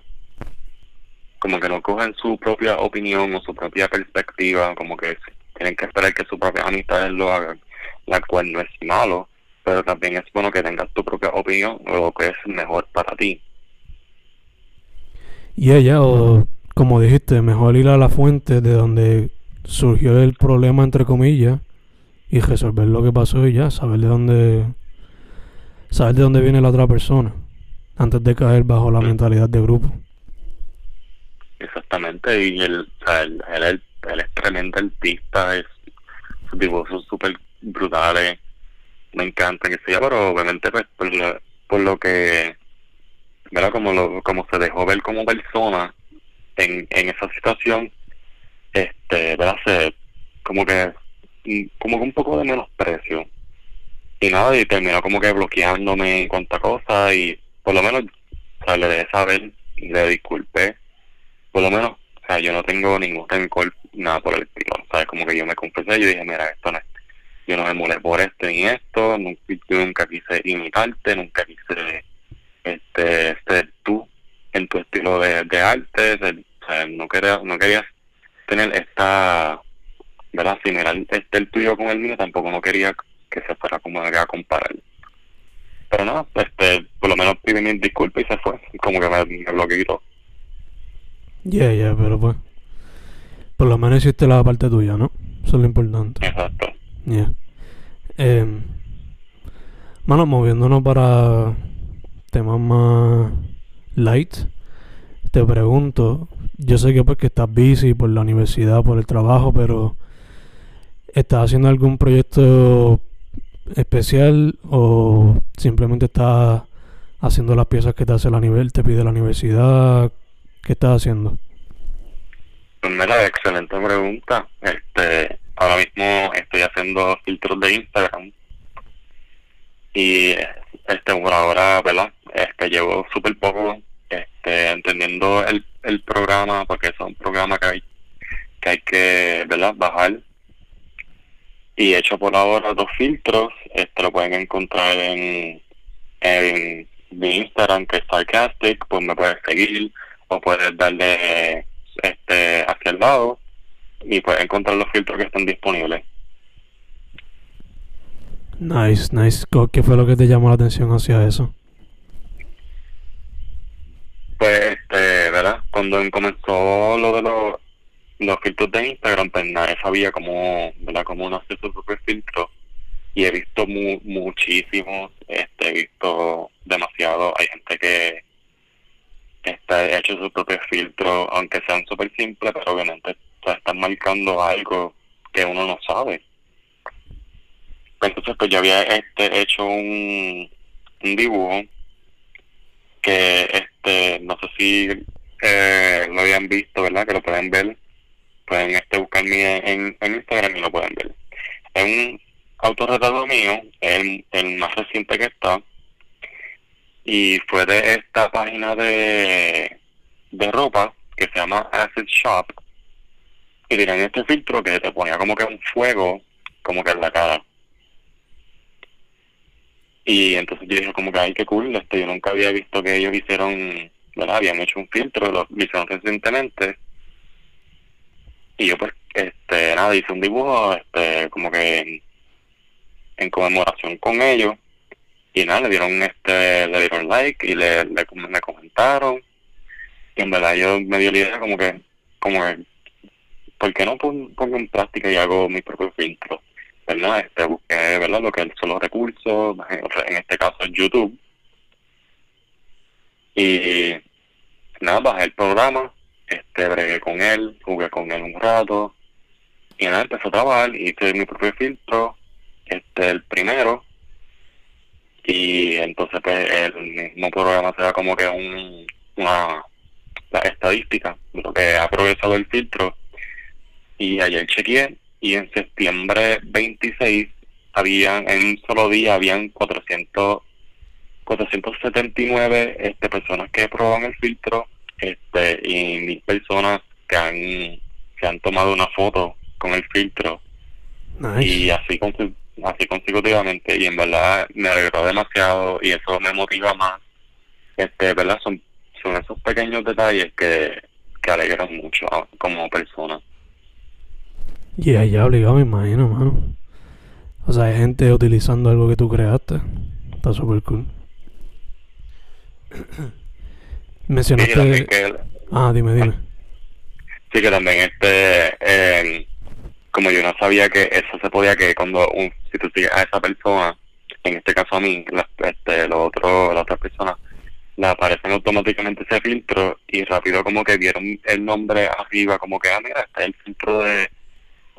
como que no cogen su propia opinión o su propia perspectiva como que tienen que esperar que sus propias amistades lo hagan la cual no es malo pero también es bueno que tengas tu propia opinión o lo que es mejor para ti. Y ella, o como dijiste, mejor ir a la fuente de donde surgió el problema, entre comillas, y resolver lo que pasó y ya, saber de dónde, saber de dónde viene la otra persona, antes de caer bajo la mentalidad de grupo. Exactamente, y él, él, él, es tremendo artista, es, sus dibujos son súper brutales, me encanta que sea, pero obviamente pues por lo que. Como, lo, como se dejó ver como persona en, en esa situación, este, ¿verdad? Se, como que, mm, como que un poco de menosprecio. Y nada, y terminó como que bloqueándome en cuanto a cosas y por lo menos, o sea, le dejé saber, le disculpé. Por lo menos, o sea, yo no tengo ningún rencor, nada por el estilo, ¿sabes? Como que yo me confesé y dije, mira, esto no es, yo no me molé por esto ni esto, nunca, nunca quise imitarte, nunca quise este, este tú en tu estilo de, de arte, o sea, no querías, no querías tener esta, ¿verdad? Similar este el tuyo con el mío, tampoco no quería que se fuera como a comparar. Pero no, este, por lo menos pide mi disculpa y se fue, como que me, me bloqueó. Ya, ya, pero pues, por lo menos hiciste la parte tuya, ¿no? Eso es lo importante. Exacto. Ya. Eh, bueno, moviéndonos para temas más light, te pregunto, yo sé que porque estás busy por la universidad, por el trabajo, pero ¿estás haciendo algún proyecto especial o simplemente estás haciendo las piezas que te hace la nivel, te pide la universidad? ¿Qué estás haciendo? Pues mira, excelente pregunta. Este, ahora mismo estoy haciendo filtros de Instagram y este por ahora, ¿verdad? Este, llevo súper poco este, entendiendo el, el programa, porque es un programa que hay que, ¿verdad? bajar. Y he hecho por ahora dos filtros. Este lo pueden encontrar en, en mi Instagram, que es Sarcastic, pues me puedes seguir o puedes darle este hacia el lado y puedes encontrar los filtros que están disponibles. Nice, nice. ¿Qué fue lo que te llamó la atención hacia eso? Pues, este, ¿verdad? Cuando comenzó lo de los, los filtros de Instagram, pues nadie sabía cómo, ¿verdad? Cómo uno hace su propio filtro. Y he visto mu muchísimos, este, he visto demasiado. Hay gente que está hecho su propio filtro, aunque sean súper simples, pero obviamente están marcando algo que uno no sabe. Entonces, pues yo había este, hecho un, un dibujo que este no sé si eh, lo habían visto, ¿verdad? Que lo pueden ver. Pueden este buscarme en, Instagram y lo pueden ver. Es un autorretrato mío, el, más reciente que está. Y fue de esta página de, de ropa que se llama Acid Shop. Y tienen este filtro que te ponía como que un fuego, como que en la cara. Y entonces yo dije como que, ay, qué cool, este, yo nunca había visto que ellos hicieron, ¿verdad? Habían hecho un filtro, lo, hicieron recientemente. Y yo pues, este, nada, hice un dibujo, este, como que en, conmemoración con ellos. Y nada, le dieron, este, le dieron like y le, le me comentaron. Y en verdad yo me dio la idea como que, como que, ¿por qué no pongo en práctica y hago mi propio filtro? ¿Verdad? Este, busqué, ¿verdad? Lo que son los recursos, en este caso YouTube. Y nada, bajé el programa, este, bregué con él, jugué con él un rato, y nada, empezó a trabajar, hice mi propio filtro, este, el primero, y entonces pues el mismo programa se da como que un, una la estadística lo que ha progresado el filtro, y ayer chequeé, y en septiembre 26 habían, en un solo día habían 400 479 este, personas que probaban el filtro este, y mil personas que han, que han tomado una foto con el filtro. Y así, así consecutivamente. Y en verdad me alegró demasiado y eso me motiva más. Este, ¿verdad? Son, son esos pequeños detalles que, que alegran mucho como persona. Y yeah, ya obligado, me imagino, mano. O sea, hay gente utilizando algo que tú creaste. Está súper cool. Mencionaste. Ah, dime, dime. Sí, que también este. como yo no sabía que eso se podía, que cuando un, si tú sigues a esa persona, en este caso a mí, la, este, los otros, las otras personas, le aparecen automáticamente ese filtro y rápido como que vieron el nombre arriba, como que, ah, mira, este es el filtro de,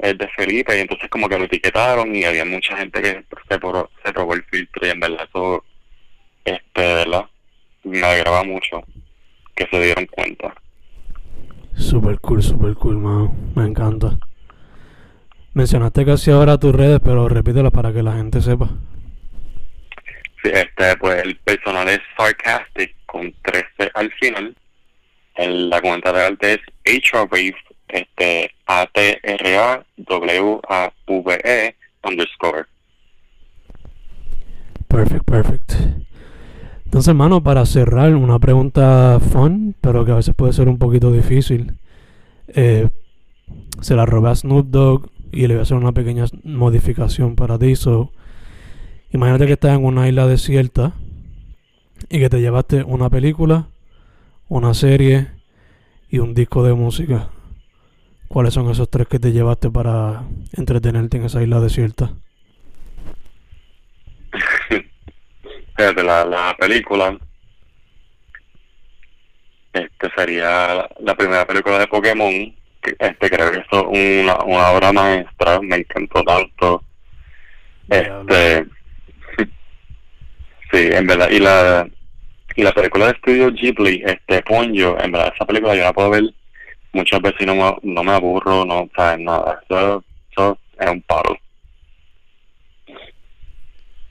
de Felipe, y entonces como que lo etiquetaron y había mucha gente que se, probó, se probó el filtro y en verdad eso, este, ¿verdad? me alegraba mucho que se dieran cuenta. Super cool, super cool, mano. Me encanta. Mencionaste casi ahora tus redes, pero repítelas para que la gente sepa. Sí, este, pues el personal es Sarcastic con 13 al final. En la cuenta de arte es HRWave, este, A-T-R-A-W-A-V-E underscore. Perfect, perfect. Entonces, hermano, para cerrar, una pregunta fun, pero que a veces puede ser un poquito difícil. Eh, se la robé a Snoop Dogg y le voy a hacer una pequeña modificación para ti. imagínate que estás en una isla desierta y que te llevaste una película, una serie y un disco de música. ¿Cuáles son esos tres que te llevaste para entretenerte en esa isla desierta? de la, la película este sería la primera película de Pokémon que, este creo que es una, una obra maestra me encantó tanto este sí en verdad y la y la película de estudio Ghibli este Ponyo en verdad esa película yo la puedo ver muchas veces no me, no me aburro no sabes nada eso, eso es un paro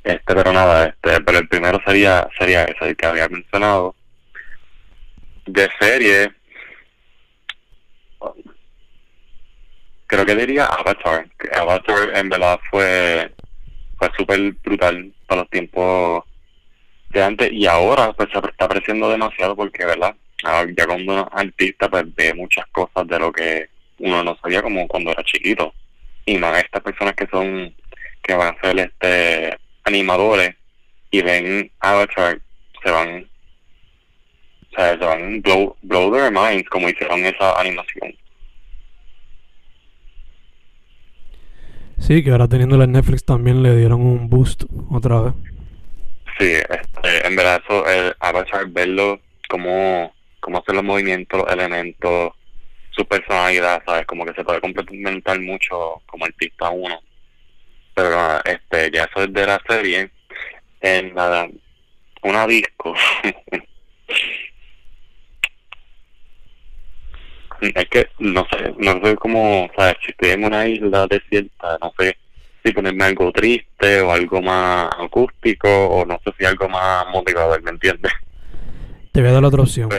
este, pero nada, este, pero el primero sería, sería ese el que había mencionado. De serie, creo que diría Avatar. Avatar en verdad fue, fue súper brutal para los tiempos de antes y ahora pues está apreciando demasiado porque, ¿verdad? Ah, ya cuando uno artista pues ve muchas cosas de lo que uno no sabía como cuando era chiquito. Y más estas personas que son, que van a ser este animadores y ven Avatar, se van, o sea, se van blow, blow their minds como hicieron esa animación. Sí, que ahora teniendo en Netflix también le dieron un boost otra vez. Sí, este, en verdad eso, el Avatar, verlo, como cómo hacer los movimientos, los elementos, su personalidad, ¿sabes? Como que se puede complementar mucho como artista uno. Pero este ya eso es de la serie. En nada una disco. Es que no sé no sé cómo sea si estoy en una isla desierta no sé si ponerme algo triste o algo más acústico o no sé si algo más motivador ¿me entiendes? te voy a dar la otra opción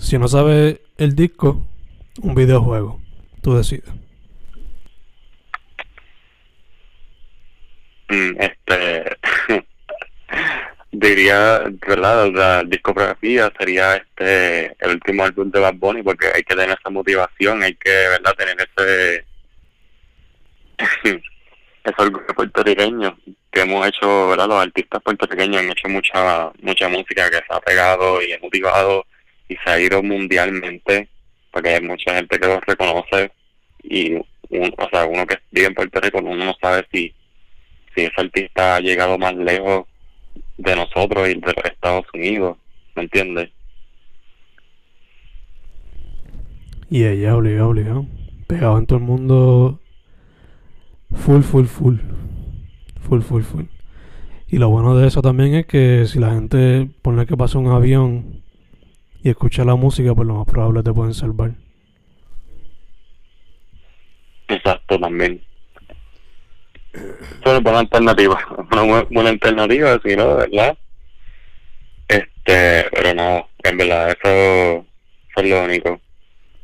si no sabes el disco un videojuego. Tú decides. Mm, este diría verdad la discografía sería este el último álbum de Bad Bunny porque hay que tener esa motivación hay que verdad tener ese ese orgullo puertorriqueño que hemos hecho verdad los artistas puertorriqueños han hecho mucha mucha música que se ha pegado y ha motivado y se ha ido mundialmente porque hay mucha gente que los reconoce y o sea uno que vive en Puerto Rico uno no sabe si si ese artista ha llegado más lejos de nosotros y de los Estados Unidos, ¿me entiendes? Y ella obligado, obligado. Pegado en todo el mundo. Full, full, full. Full, full, full. Y lo bueno de eso también es que si la gente pone que pasa un avión y escucha la música, pues lo más probable te pueden salvar. Exacto, también. Es una buena alternativa, una buena alternativa, si no, ¿verdad? Este, pero no, en verdad, eso, es lo único.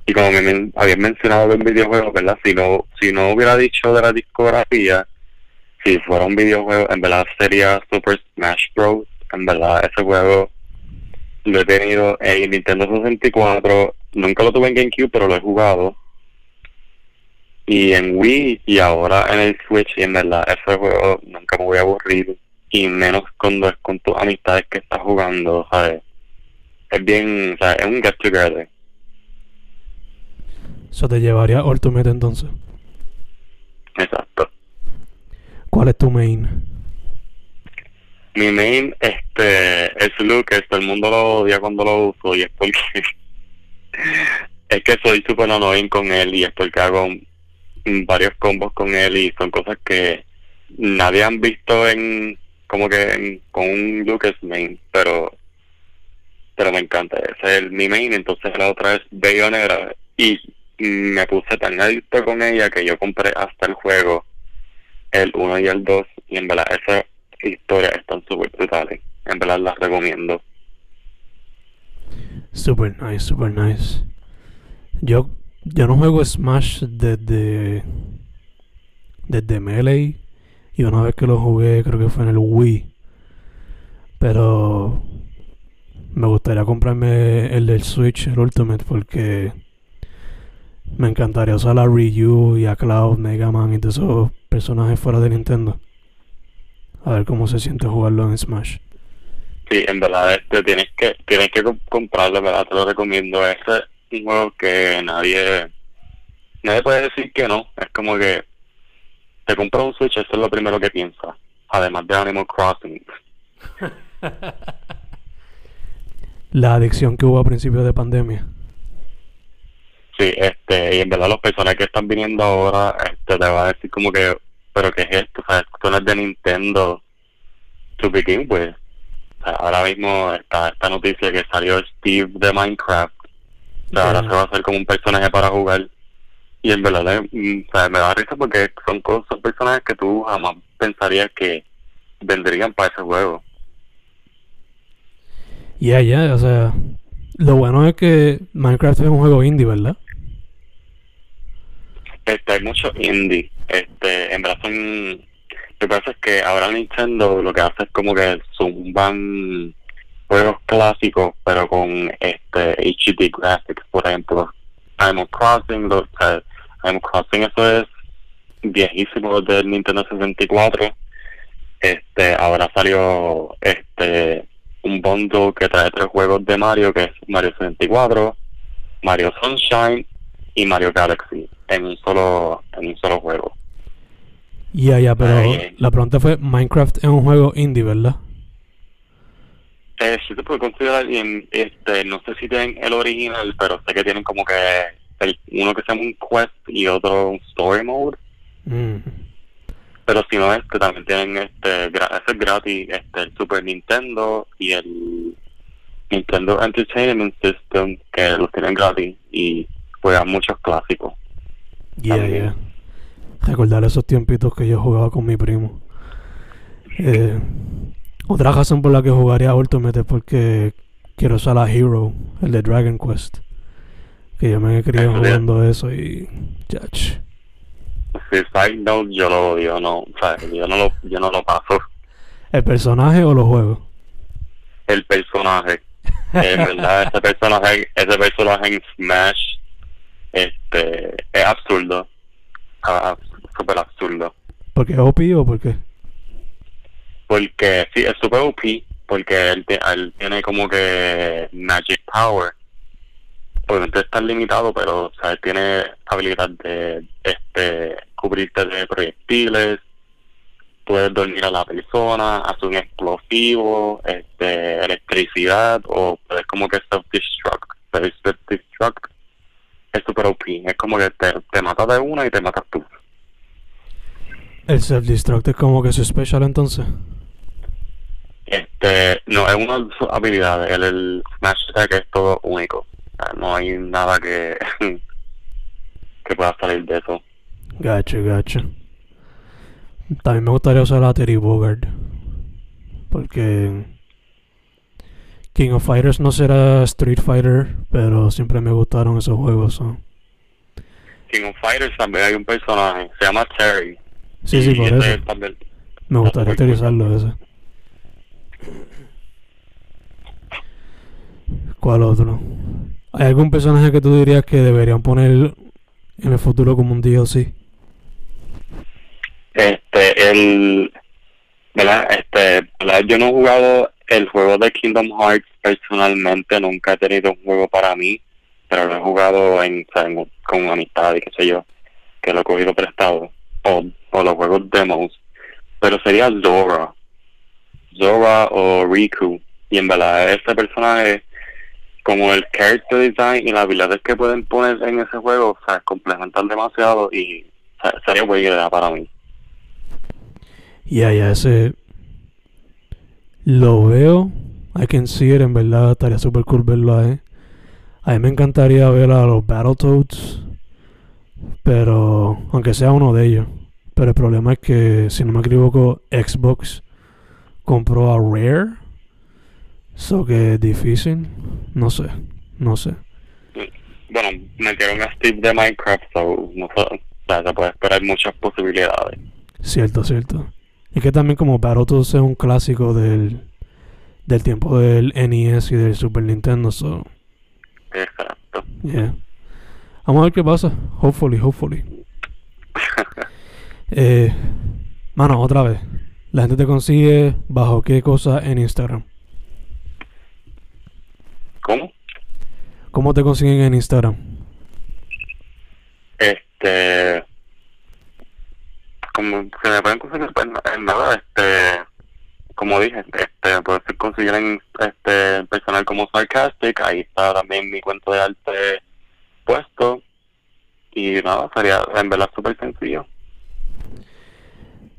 Y como me habías mencionado en videojuegos, ¿verdad? Si no, si no hubiera dicho de la discografía, si fuera un videojuego, en verdad sería Super Smash Bros. En verdad, ese juego lo he tenido en Nintendo 64, nunca lo tuve en GameCube, pero lo he jugado. Y en Wii y ahora en el Switch, y en verdad, ese juego nunca me voy a aburrir. Y menos cuando es con tus amistades que estás jugando, ¿sabes? Es bien, o sea, es un get together. Eso te llevaría a Ultimate entonces. Exacto. ¿Cuál es tu main? Mi main este, es Lucas, todo el mundo lo odia cuando lo uso y es porque es que soy super annoying con él y es porque hago varios combos con él y son cosas que nadie han visto en como que con un Lucas main, pero pero me encanta, ese es el, mi main, entonces la otra es Bayonetta y me puse tan adicto con ella que yo compré hasta el juego el 1 y el 2 y en verdad esas historias están súper brutales. En verdad las recomiendo. Super nice, super nice. Yo, yo no juego Smash desde, desde Melee y una vez que lo jugué creo que fue en el Wii. Pero me gustaría comprarme el del Switch, el Ultimate, porque me encantaría usar a Ryu y a Cloud, Mega Man y todos esos personajes fuera de Nintendo. A ver cómo se siente jugarlo en Smash. Sí, en verdad, este, tienes que tienes que comprarlo, verdad, te lo recomiendo. Este es un juego que nadie nadie puede decir que no. Es como que te compras un Switch, eso es lo primero que piensas. Además de Animal Crossing. La adicción que hubo a principios de pandemia. Sí, este, y en verdad los personajes que están viniendo ahora, este, te va a decir como que, pero ¿qué es esto? O sea, es de Nintendo to begin with. O sea, ahora mismo está esta noticia que salió Steve de Minecraft. O sea, ahora se va a hacer como un personaje para jugar. Y en verdad, mm, o sea, me da risa porque son cosas, personajes que tú jamás pensarías que vendrían para ese juego. Ya, ya, o sea, lo bueno es que Minecraft es un juego indie, ¿verdad? Este, hay mucho indie. Este, en verdad. Lo que pasa es que ahora Nintendo lo que hace es como que zumban juegos clásicos, pero con este HD graphics, por ejemplo. Animal Crossing, lo, Animal Crossing eso es viejísimo del Nintendo 64. Este, ahora salió este un bundle que trae tres juegos de Mario, que es Mario 64, Mario Sunshine y Mario Galaxy en un solo en un solo juego. Ya, ya, pero la pregunta fue, Minecraft es un juego indie, ¿verdad? Eh, sí se puede considerar, y este, no sé si tienen el original, pero sé que tienen como que el, uno que se llama un quest y otro un story mode. Mm. Pero si no es que también tienen este, ese es gratis, este, el Super Nintendo y el Nintendo Entertainment System, que los tienen gratis y juegan muchos clásicos. Yeah, yeah. Recordar esos tiempitos que yo jugaba con mi primo. Eh, otra razón por la que jugaría Ultimate es porque quiero usar la Hero, el de Dragon Quest. Que yo me he criado jugando eso y. Judge. Si Side Note yo lo odio, no, o sea, yo no lo, yo no lo paso. ¿El personaje o los juegos? El personaje. en verdad, ese personaje, ese personaje en Smash este, es absurdo. Ah, súper absurdo. ¿Por qué OP o por qué? Porque sí, es super OP, porque él, él, tiene como que Magic Power. Obviamente está limitado, pero o tiene habilidad de este cubrirte de proyectiles, puedes dormir a la persona, hacer un explosivo, este, electricidad, o puedes como que self-destruct, self-destruct es super OP. Es como que te, te matas de una y te matas tú. El self-destruct es como que su special entonces. Este, no, es una de sus habilidades. El, el Smash Attack es todo único. No hay nada que, que pueda salir de eso. Gacho, gacho. También me gustaría usar a Terry Bogard. Porque King of Fighters no será Street Fighter, pero siempre me gustaron esos juegos. King of Fighters también hay un personaje, se llama Terry. Sí, sí, por ese eso. también- Me gustaría utilizarlo ese. ¿Cuál otro? ¿Hay algún personaje que tú dirías que deberían poner en el futuro como un DLC? Este, el, ¿verdad? Este, ¿verdad? Yo no he jugado el juego de Kingdom Hearts personalmente, nunca he tenido un juego para mí, pero lo he jugado en, en- con amistad y qué sé yo, que lo he cogido prestado, o, o los juegos demos, pero sería Zora, Zora o Riku, y en verdad ese personaje, como el character design y las habilidades que pueden poner en ese juego, o sea, complementan demasiado y sería buena para mí. Ya, ya, ese. Lo veo. I can see it, en verdad. Estaría super cool verlo ahí. A mí me encantaría ver a los Battletoads. Pero. Aunque sea uno de ellos. Pero el problema es que, si no me equivoco, Xbox compró a Rare. So que es difícil. No sé. No sé. bueno, metieron a Steve de Minecraft, so no sé, o sea, se puede esperar muchas posibilidades. Cierto, cierto. Y que también como Battletoads es un clásico del. Del tiempo del NES y del Super Nintendo. So. Exacto. Yeah. Vamos a ver qué pasa. Hopefully, hopefully. Eh, mano, otra vez. La gente te consigue bajo qué cosa en Instagram. ¿Cómo? ¿Cómo te consiguen en Instagram? Este, como se me pueden conseguir, pues en nada, este, como dije, este, puedes conseguir en este personal como Sarcastic, ahí está también mi cuento de arte puesto, y nada, sería en verdad súper sencillo.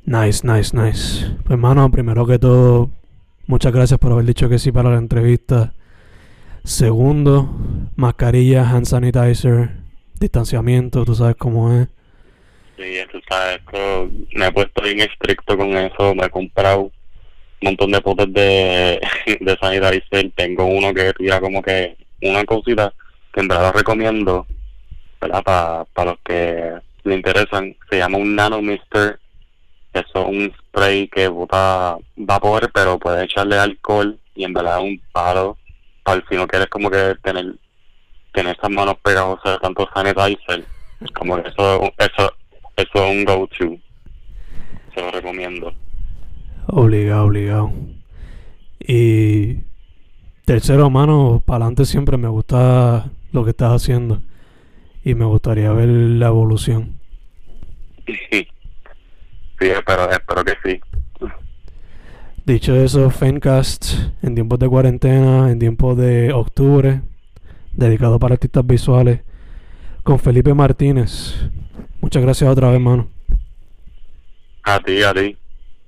Nice, nice, nice. Pues, mano, primero que todo, muchas gracias por haber dicho que sí para la entrevista. Segundo, mascarilla, hand sanitizer, distanciamiento, tú sabes cómo es. Sí, tú sabes, me he puesto bien estricto con eso, me he comprado un montón de potes de, de sanitizer, tengo uno que tira como que una cosita que en verdad recomiendo, ¿verdad? Para los que le interesan, se llama un Nano Mister, eso es un spray que bota vapor, pero puede echarle alcohol y en verdad es un palo, para si no quieres como que tener, tener esas manos pegajosas de tanto sanitizer, como que eso, eso, eso es un go-to. Se lo recomiendo. Obligado, obligado. Y tercero, mano, para adelante siempre me gusta lo que estás haciendo. Y me gustaría ver la evolución. Sí, espero, espero que sí. Dicho eso, Fencast en tiempos de cuarentena, en tiempos de octubre, dedicado para artistas visuales, con Felipe Martínez. Muchas gracias otra vez, mano. A ti, a ti.